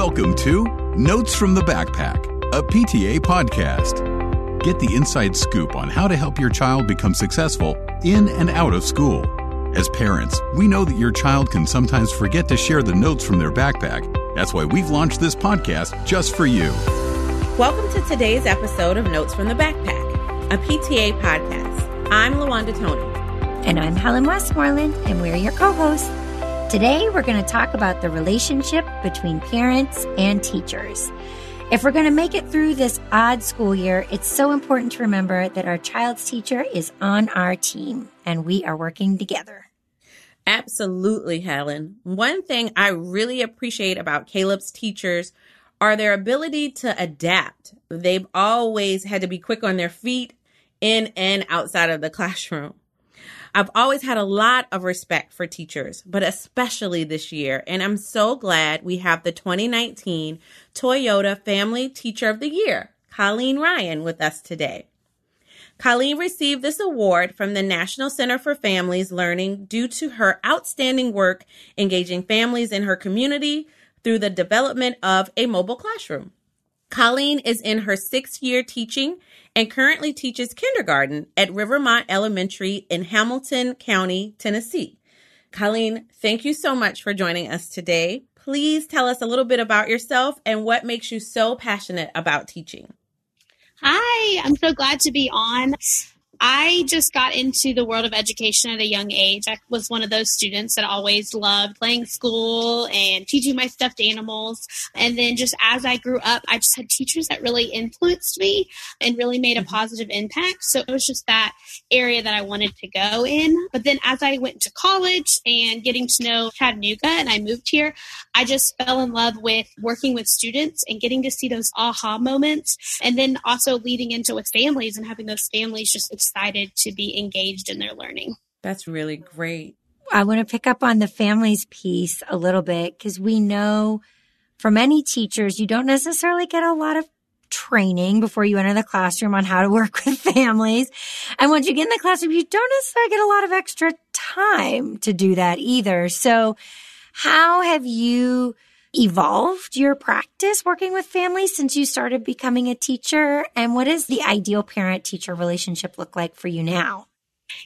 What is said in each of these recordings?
Welcome to Notes from the Backpack, a PTA podcast. Get the inside scoop on how to help your child become successful in and out of school. As parents, we know that your child can sometimes forget to share the notes from their backpack. That's why we've launched this podcast just for you. Welcome to today's episode of Notes from the Backpack, a PTA podcast. I'm LaWanda Toney. And I'm Helen Westmoreland, and we're your co hosts. Today, we're going to talk about the relationship between parents and teachers. If we're going to make it through this odd school year, it's so important to remember that our child's teacher is on our team and we are working together. Absolutely, Helen. One thing I really appreciate about Caleb's teachers are their ability to adapt. They've always had to be quick on their feet in and outside of the classroom. I've always had a lot of respect for teachers, but especially this year. And I'm so glad we have the 2019 Toyota Family Teacher of the Year, Colleen Ryan, with us today. Colleen received this award from the National Center for Families Learning due to her outstanding work engaging families in her community through the development of a mobile classroom. Colleen is in her sixth year teaching and currently teaches kindergarten at Rivermont Elementary in Hamilton County, Tennessee. Colleen, thank you so much for joining us today. Please tell us a little bit about yourself and what makes you so passionate about teaching. Hi, I'm so glad to be on. I just got into the world of education at a young age. I was one of those students that always loved playing school and teaching my stuffed animals. And then just as I grew up, I just had teachers that really influenced me and really made a mm-hmm. positive impact. So it was just that area that I wanted to go in. But then as I went to college and getting to know Chattanooga and I moved here, I just fell in love with working with students and getting to see those aha moments. And then also leading into with families and having those families just excited to be engaged in their learning. That's really great. I want to pick up on the families piece a little bit because we know for many teachers, you don't necessarily get a lot of training before you enter the classroom on how to work with families. And once you get in the classroom, you don't necessarily get a lot of extra time to do that either. So how have you evolved your practice working with families since you started becoming a teacher? And what does the ideal parent teacher relationship look like for you now?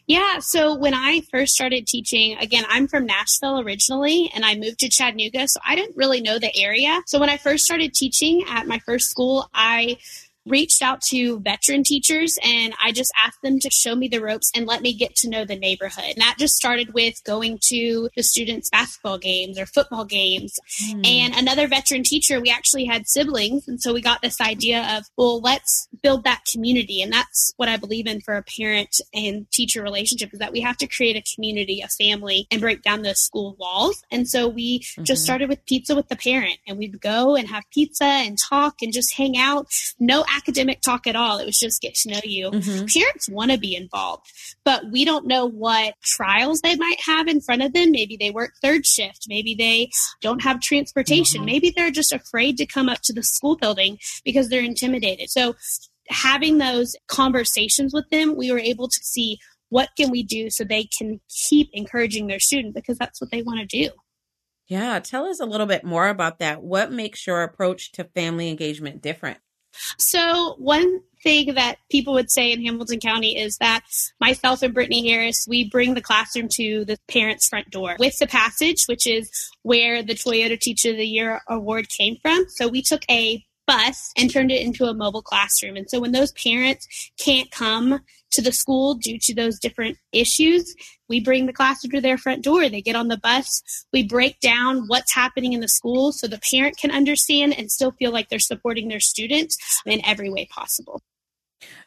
Yeah, so when I first started teaching, again, I'm from Nashville originally and I moved to Chattanooga, so I didn't really know the area. So when I first started teaching at my first school, I reached out to veteran teachers and I just asked them to show me the ropes and let me get to know the neighborhood. And that just started with going to the students' basketball games or football games. Mm. And another veteran teacher, we actually had siblings. And so we got this idea of, well, let's build that community. And that's what I believe in for a parent and teacher relationship is that we have to create a community, a family, and break down those school walls. And so we mm-hmm. just started with pizza with the parent and we'd go and have pizza and talk and just hang out. No academic talk at all. It was just get to know you. Mm-hmm. Parents want to be involved, but we don't know what trials they might have in front of them. Maybe they work third shift. Maybe they don't have transportation. Mm-hmm. Maybe they're just afraid to come up to the school building because they're intimidated. So having those conversations with them, we were able to see what can we do so they can keep encouraging their student because that's what they want to do. Yeah, tell us a little bit more about that. What makes your approach to family engagement different? So, one thing that people would say in Hamilton County is that myself and Brittany Harris, we bring the classroom to the parents' front door with the passage, which is where the Toyota Teacher of the Year award came from. So, we took a bus and turned it into a mobile classroom. And so when those parents can't come to the school due to those different issues, we bring the classroom to their front door. They get on the bus. We break down what's happening in the school so the parent can understand and still feel like they're supporting their student in every way possible.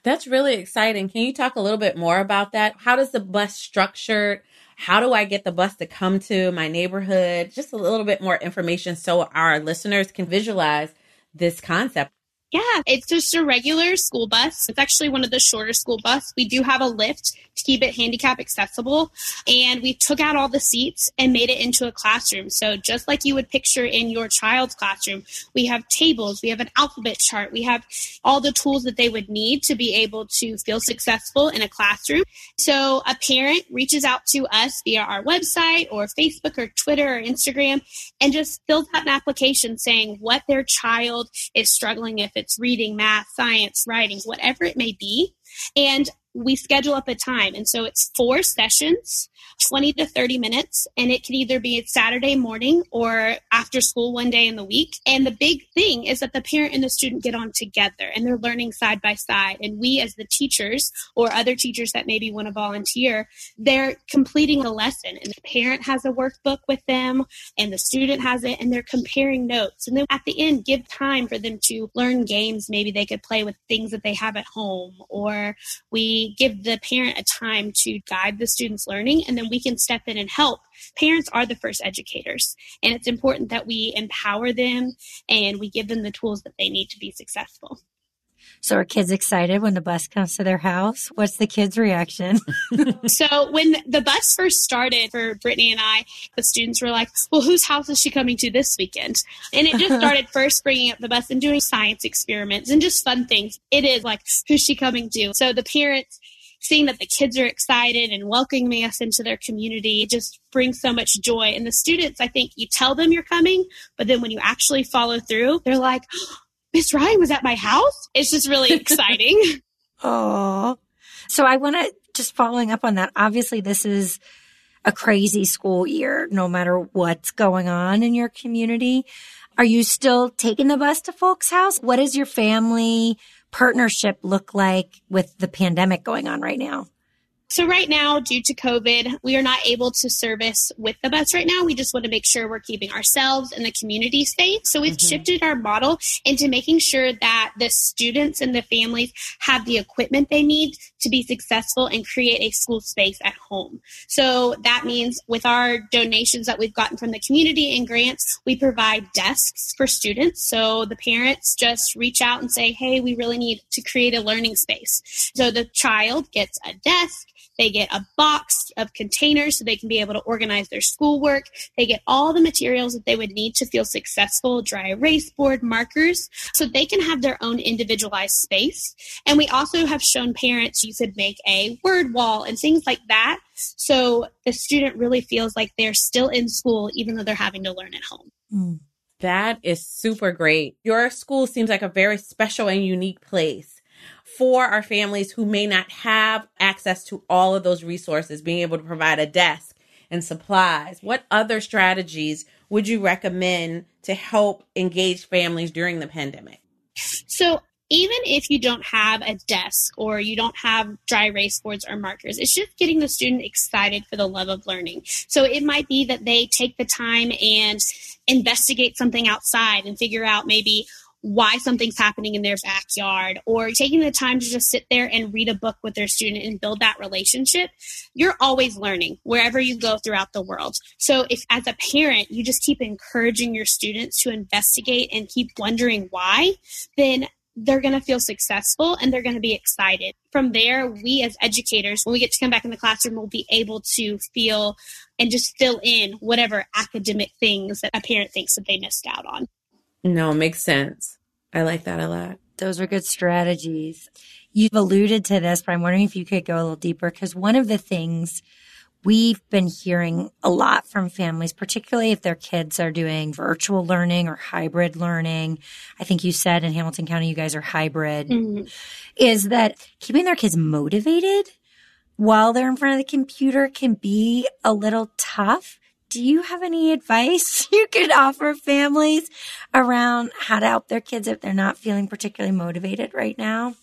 That's really exciting. Can you talk a little bit more about that? How does the bus structure? How do I get the bus to come to my neighborhood? Just a little bit more information so our listeners can visualize this concept. Yeah, it's just a regular school bus. It's actually one of the shorter school bus. We do have a lift to keep it handicap accessible. And we took out all the seats and made it into a classroom. So just like you would picture in your child's classroom, we have tables, we have an alphabet chart, we have all the tools that they would need to be able to feel successful in a classroom. So a parent reaches out to us via our website or Facebook or Twitter or Instagram and just fills out an application saying what their child is struggling if it's reading, math, science, writing, whatever it may be. And we schedule up a time. And so it's four sessions, 20 to 30 minutes, and it can either be a Saturday morning or after school one day in the week. And the big thing is that the parent and the student get on together and they're learning side by side. And we, as the teachers or other teachers that maybe want to volunteer, they're completing a lesson. And the parent has a workbook with them and the student has it, and they're comparing notes. And then at the end, give time for them to learn games maybe they could play with things that they have at home, or we give the parent a time to guide the student's learning, and then we can step in and help. Parents are the first educators, and it's important that we empower them and we give them the tools that they need to be successful. So are kids excited when the bus comes to their house? What's the kids' reaction? so when the bus first started for Brittany and I, the students were like, well, whose house is she coming to this weekend? And it just started first bringing up the bus and doing science experiments and just fun things. It is like, who's she coming to? So the parents seeing that the kids are excited and welcoming us into their community just brings so much joy. And the students, I think you tell them you're coming, but then when you actually follow through, they're like, Miss Ryan was at my house. It's just really exciting. oh, so I want to just following up on that. Obviously, this is a crazy school year, no matter what's going on in your community. Are you still taking the bus to folks' house? What does your family partnership look like with the pandemic going on right now? So right now, due to COVID, we are not able to service with the bus right now. We just want to make sure we're keeping ourselves and the community safe. So we've mm-hmm. shifted our model into making sure that the students and the families have the equipment they need to be successful and create a school space at home. So that means with our donations that we've gotten from the community and grants, we provide desks for students. So the parents just reach out and say, Hey, we really need to create a learning space. So the child gets a desk they get a box of containers so they can be able to organize their schoolwork. They get all the materials that they would need to feel successful, dry erase board, markers, so they can have their own individualized space. And we also have shown parents you could make a word wall and things like that. So the student really feels like they're still in school, even though they're having to learn at home. Mm. That is super great. Your school seems like a very special and unique place for our families who may not have access to all of those resources, being able to provide a desk and supplies. What other strategies would you recommend to help engage families during the pandemic? So, even if you don't have a desk or you don't have dry erase boards or markers, it's just getting the student excited for the love of learning. So it might be that they take the time and investigate something outside and figure out maybe why something's happening in their backyard or taking the time to just sit there and read a book with their student and build that relationship, you're always learning wherever you go throughout the world. So if as a parent, you just keep encouraging your students to investigate and keep wondering why, then they're going to feel successful and they're going to be excited. From there, we as educators, when we get to come back in the classroom, we'll be able to feel and just fill in whatever academic things that a parent thinks that they missed out on. No, makes sense. I like that a lot. Those are good strategies. You've alluded to this, but I'm wondering if you could go a little deeper because one of the things we've been hearing a lot from families, particularly if their kids are doing virtual learning or hybrid learning. I think you said in Hamilton County, you guys are hybrid, mm-hmm. is that keeping their kids motivated while they're in front of the computer can be a little tough do you have any advice you could offer families around how to help their kids if they're not feeling particularly motivated right now?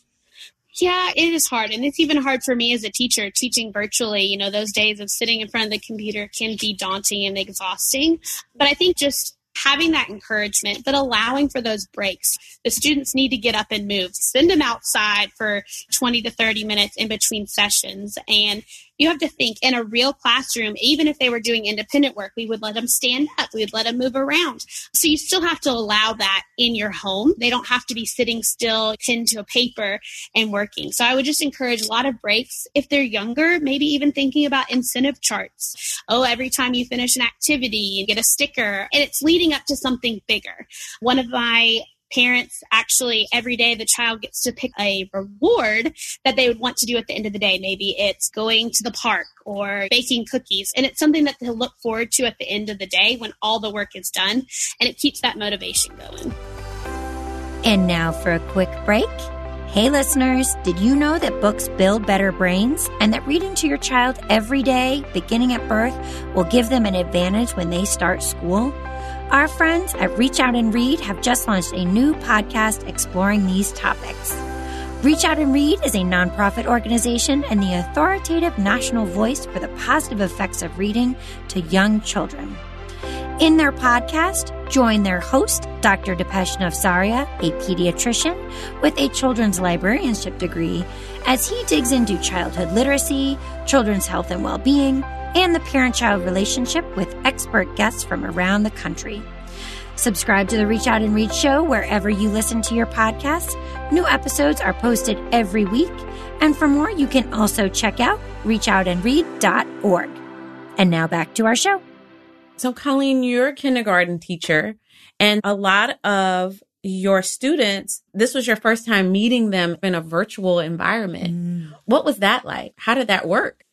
Yeah, it is hard. And it's even hard for me as a teacher teaching virtually. You know, those days of sitting in front of the computer can be daunting and exhausting. But I think just having that encouragement, but allowing for those breaks. The students need to get up and move. Send them outside for 20 to 30 minutes in between sessions and you have to think in a real classroom, even if they were doing independent work, we would let them stand up, we would let them move around. So you still have to allow that in your home. They don't have to be sitting still, pinned to a paper and working. So I would just encourage a lot of breaks. If they're younger, maybe even thinking about incentive charts. Oh, every time you finish an activity, you get a sticker, and it's leading up to something bigger. One of my parents actually every day the child gets to pick a reward that they would want to do at the end of the day. Maybe it's going to the park or baking cookies. And it's something that they'll look forward to at the end of the day when all the work is done. And it keeps that motivation going. And now for a quick break. Hey, listeners, did you know that books build better brains and that reading to your child every day, beginning at birth, will give them an advantage when they start school? Our friends at Reach Out and Read have just launched a new podcast exploring these topics. Reach Out and Read is a nonprofit organization and the authoritative national voice for the positive effects of reading to young children. In their podcast, join their host, Dr. Dipesh Navsaria, a pediatrician with a children's librarianship degree, as he digs into childhood literacy, children's health and well being, and the parent child relationship with expert guests from around the country. Subscribe to the Reach Out and Read show wherever you listen to your podcasts. New episodes are posted every week. And for more, you can also check out reachoutandread.org. And now back to our show. So, Colleen, you're a kindergarten teacher, and a lot of your students, this was your first time meeting them in a virtual environment. Mm. What was that like? How did that work?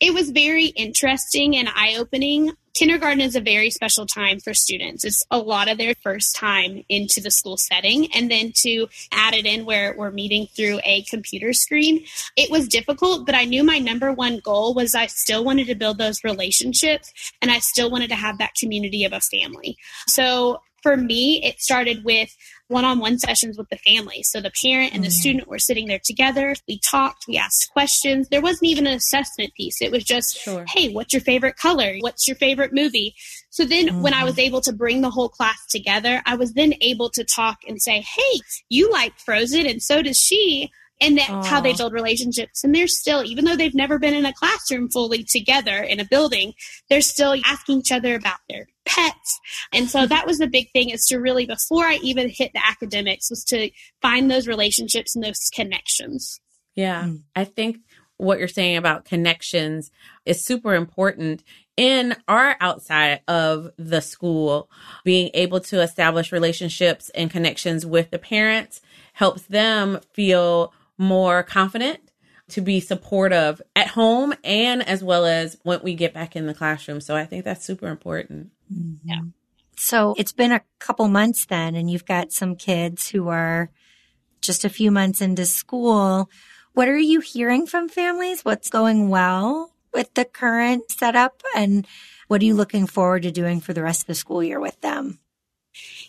It was very interesting and eye opening. Kindergarten is a very special time for students. It's a lot of their first time into the school setting. And then to add it in where we're meeting through a computer screen, it was difficult, but I knew my number one goal was I still wanted to build those relationships and I still wanted to have that community of a family. So for me, it started with one on one sessions with the family. So the parent and the mm. student were sitting there together. We talked, we asked questions. There wasn't even an assessment piece. It was just, sure. hey, what's your favorite color? What's your favorite movie? So then mm. when I was mm-hmm. able to bring the whole class together, I was then able to talk and say, hey, you like Frozen and so does she and that's Aww. how they build relationships. And they're still, even though they've never been in a classroom fully together in a building, they're still asking each other about their pets. And so that was the big thing is to really, before I even hit the academics, was to find those relationships and those connections. Yeah. Mm. I think what you're saying about connections is super important in our outside of the school, being able to establish relationships and connections with the parents helps them feel more confident to be supportive at home and as well as when we get back in the classroom. So I think that's super important. Mm-hmm. Yeah. So it's been a couple months then, and you've got some kids who are just a few months into school. What are you hearing from families? What's going well with the current setup? And what are you looking forward to doing for the rest of the school year with them?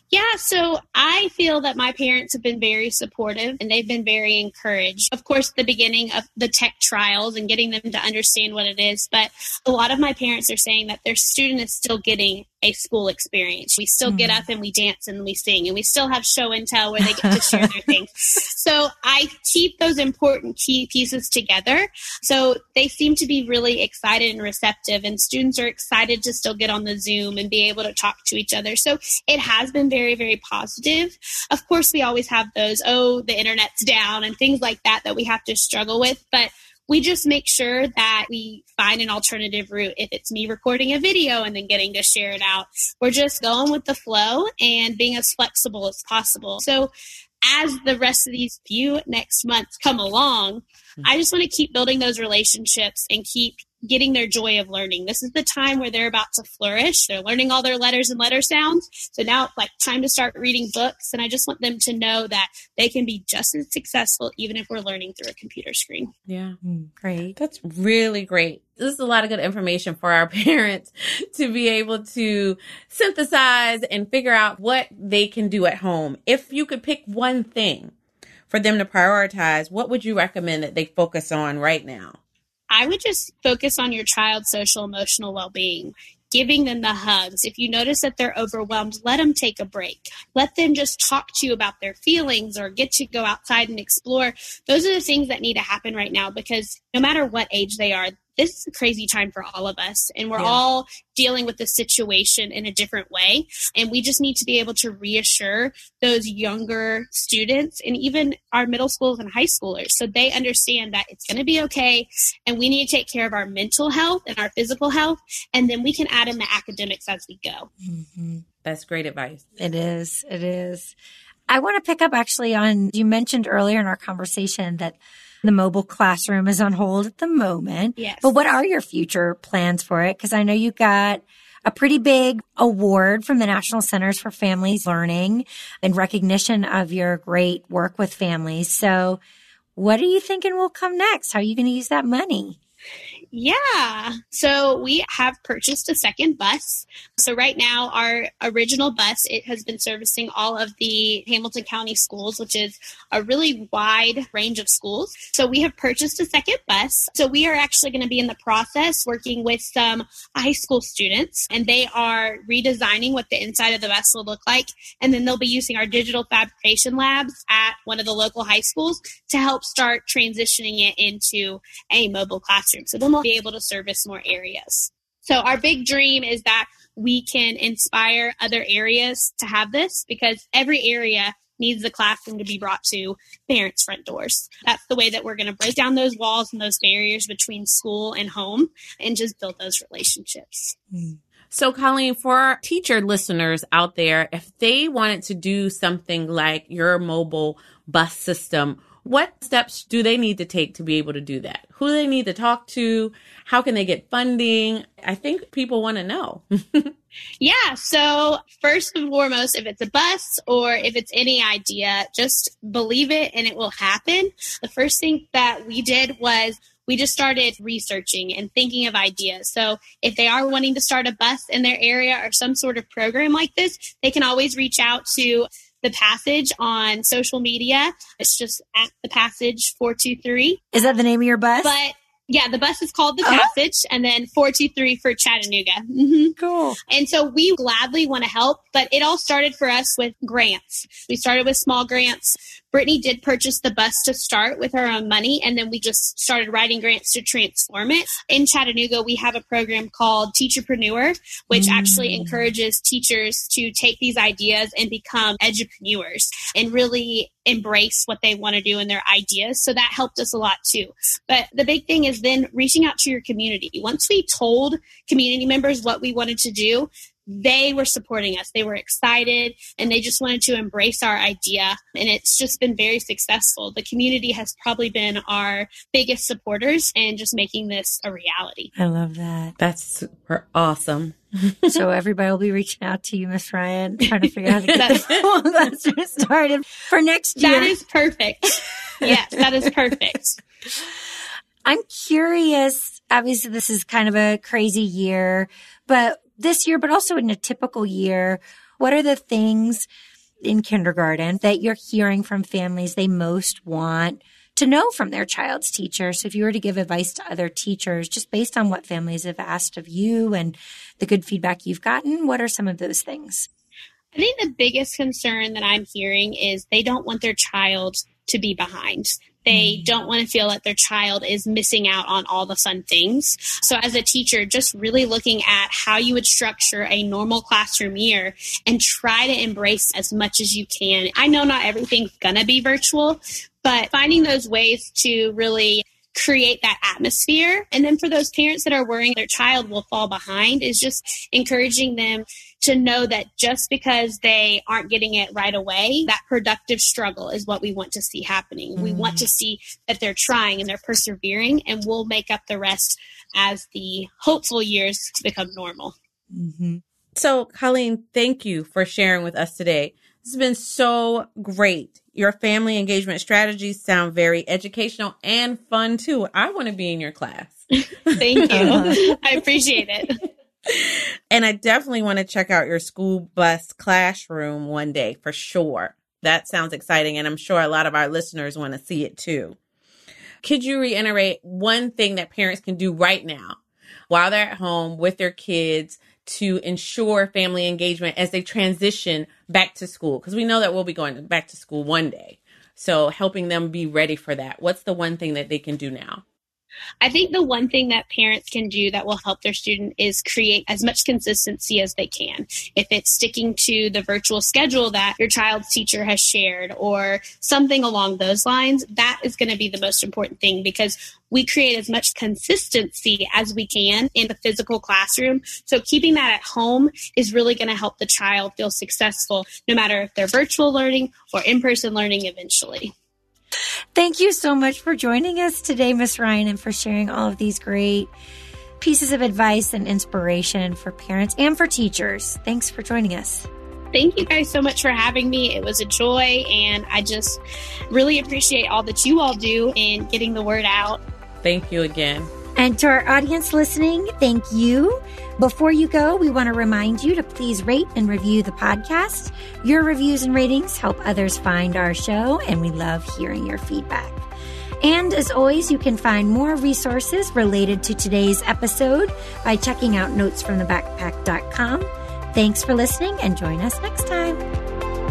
Yeah, so I feel that my parents have been very supportive and they've been very encouraged. Of course, the beginning of the tech trials and getting them to understand what it is, but a lot of my parents are saying that their student is still getting a school experience. We still mm. get up and we dance and we sing and we still have show and tell where they get to share their things. So I keep those important key pieces together. So they seem to be really excited and receptive and students are excited to still get on the Zoom and be able to talk to each other. So it has been very, very very positive. Of course, we always have those, oh, the internet's down and things like that that we have to struggle with. But we just make sure that we find an alternative route. If it's me recording a video and then getting to share it out, we're just going with the flow and being as flexible as possible. So as the rest of these few next months come along, hmm. I just want to keep building those relationships and keep getting their joy of learning. This is the time where they're about to flourish. They're learning all their letters and letter sounds. So now it's like time to start reading books. And I just want them to know that they can be just as successful even if we're learning through a computer screen. Yeah. Mm, great. That's really great. This is a lot of good information for our parents to be able to synthesize and figure out what they can do at home. If you could pick one thing for them to prioritize, what would you recommend that they focus on right now? I would just focus on your child's social emotional well being, giving them the hugs. If you notice that they're overwhelmed, let them take a break. Let them just talk to you about their feelings or get to go outside and explore. Those are the things that need to happen right now because no matter what age they are, this is a crazy time for all of us, and we're Yeah. all dealing with the situation in a different way. And we just need to be able to reassure those younger students and even our middle schools and high schoolers so they understand that it's going to be okay and we need to take care of our mental health and our physical health. And then we can add in the academics as we go. Mm-hmm. That's great advice. It is. It is. I want to pick up actually on you mentioned earlier in our conversation that the mobile classroom is on hold at the moment. Yes. But what are your future plans for it? Because I know you got a pretty big award from the National Centers for Families Learning in recognition of your great work with families. So what are you thinking will come next? How are you going to use that money? Yeah. So we have purchased a second bus. So right now our original bus it has been servicing all of the Hamilton County schools, which is a really wide range of schools. So we have purchased a second bus. So we are actually going to be in the process working with some high school students and they are redesigning what the inside of the bus will look like and then they'll be using our digital fabrication labs at one of the local high schools to help start transitioning it into a mobile classroom. So then we'll be able to service more areas. So our big dream is that we can inspire other areas to have this because every area needs the classroom to be brought to parents' front doors. That's the way that we're going to break down those walls and those barriers between school and home and just build those relationships. Hmm. So, Colleen, for our teacher listeners out there, if they wanted to do something like your mobile bus system, what steps do they need to take to be able to do that? Who do they need to talk to? How can they get funding? I think people want to know. Yeah. So first and foremost, if it's a bus or if it's any idea, just believe it and it will happen. The first thing that we did was we just started researching and thinking of ideas. So if they are wanting to start a bus in their area or some sort of program like this, they can always reach out to the passage on social media. It's just at the passage 423. Is that the name of your bus? But yeah, the bus is called the Uh-huh. passage and then 423 for Chattanooga. hmm cool. and so we gladly want to help, but it all started for us with grants. We started with small grants. Brittany did purchase the bus to start with her own money, and then we just started writing grants to transform it. In Chattanooga, we have a program called Teacherpreneur, which Mm. actually encourages teachers to take these ideas and become edupreneurs and really embrace what they want to do and their ideas. So that helped us a lot too. But the big thing is then reaching out to your community. Once we told community members what we wanted to do, they were supporting us. They were excited and they just wanted to embrace our idea. And it's just been very successful. The community has probably been our biggest supporters and just making this a reality. I love that. That's super awesome. so everybody will be reaching out to you, Miss Ryan, trying to figure out how to get that semester started for next year. That is perfect. yes, that is perfect. I'm curious. Obviously, this is kind of a crazy year, but this year, but also in a typical year, what are the things in kindergarten that you're hearing from families they most want to know from their child's teacher? So if you were to give advice to other teachers, just based on what families have asked of you and the good feedback you've gotten, what are some of those things? I think the biggest concern that I'm hearing is they don't want their child to be behind. They mm-hmm. don't want to feel that their child is missing out on all the fun things. So, as a teacher, just really looking at how you would structure a normal classroom year and try to embrace as much as you can. I know not everything's going to be virtual, but finding those ways to really create that atmosphere. And then for those parents that are worrying their child will fall behind is just encouraging them to know that just because they aren't getting it right away, that productive struggle is what we want to see happening. We want to see that they're trying and they're persevering, and we'll make up the rest as the hopeful years become normal. Mm-hmm. So, Colleen, thank you for sharing with us today. This has been so great. Your family engagement strategies sound very educational and fun too. I want to be in your class. Thank you. Uh-huh. I appreciate it. And I definitely want to check out your school bus classroom one day for sure. That sounds exciting. And I'm sure a lot of our listeners want to see it too. Could you reiterate one thing that parents can do right now while they're at home with their kids to ensure family engagement as they transition back to school? Because we know that we'll be going back to school one day. So helping them be ready for that. What's the one thing that they can do now? I think the one thing that parents can do that will help their student is create as much consistency as they can. If it's sticking to the virtual schedule that your child's teacher has shared or something along those lines, that is going to be the most important thing because we create as much consistency as we can in the physical classroom. So keeping that at home is really going to help the child feel successful no matter if they're virtual learning or in person learning eventually. Thank you so much for joining us today, Miss Ryan, and for sharing all of these great pieces of advice and inspiration for parents and for teachers. Thanks for joining us. Thank you guys so much for having me. It was a joy, and I just really appreciate all that you all do in getting the word out. Thank you again. And to our audience listening, thank you. Before you go, we want to remind you to please rate and review the podcast. Your reviews and ratings help others find our show, and we love hearing your feedback. And as always, you can find more resources related to today's episode by checking out notesfromthebackpack.com. Thanks for listening and join us next time.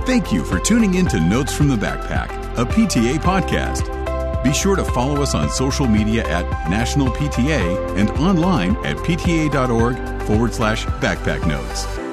Thank you for tuning in to Notes from the Backpack, a PTA podcast. Be sure to follow us on social media at National PTA and online at pta.org forward slash backpack notes.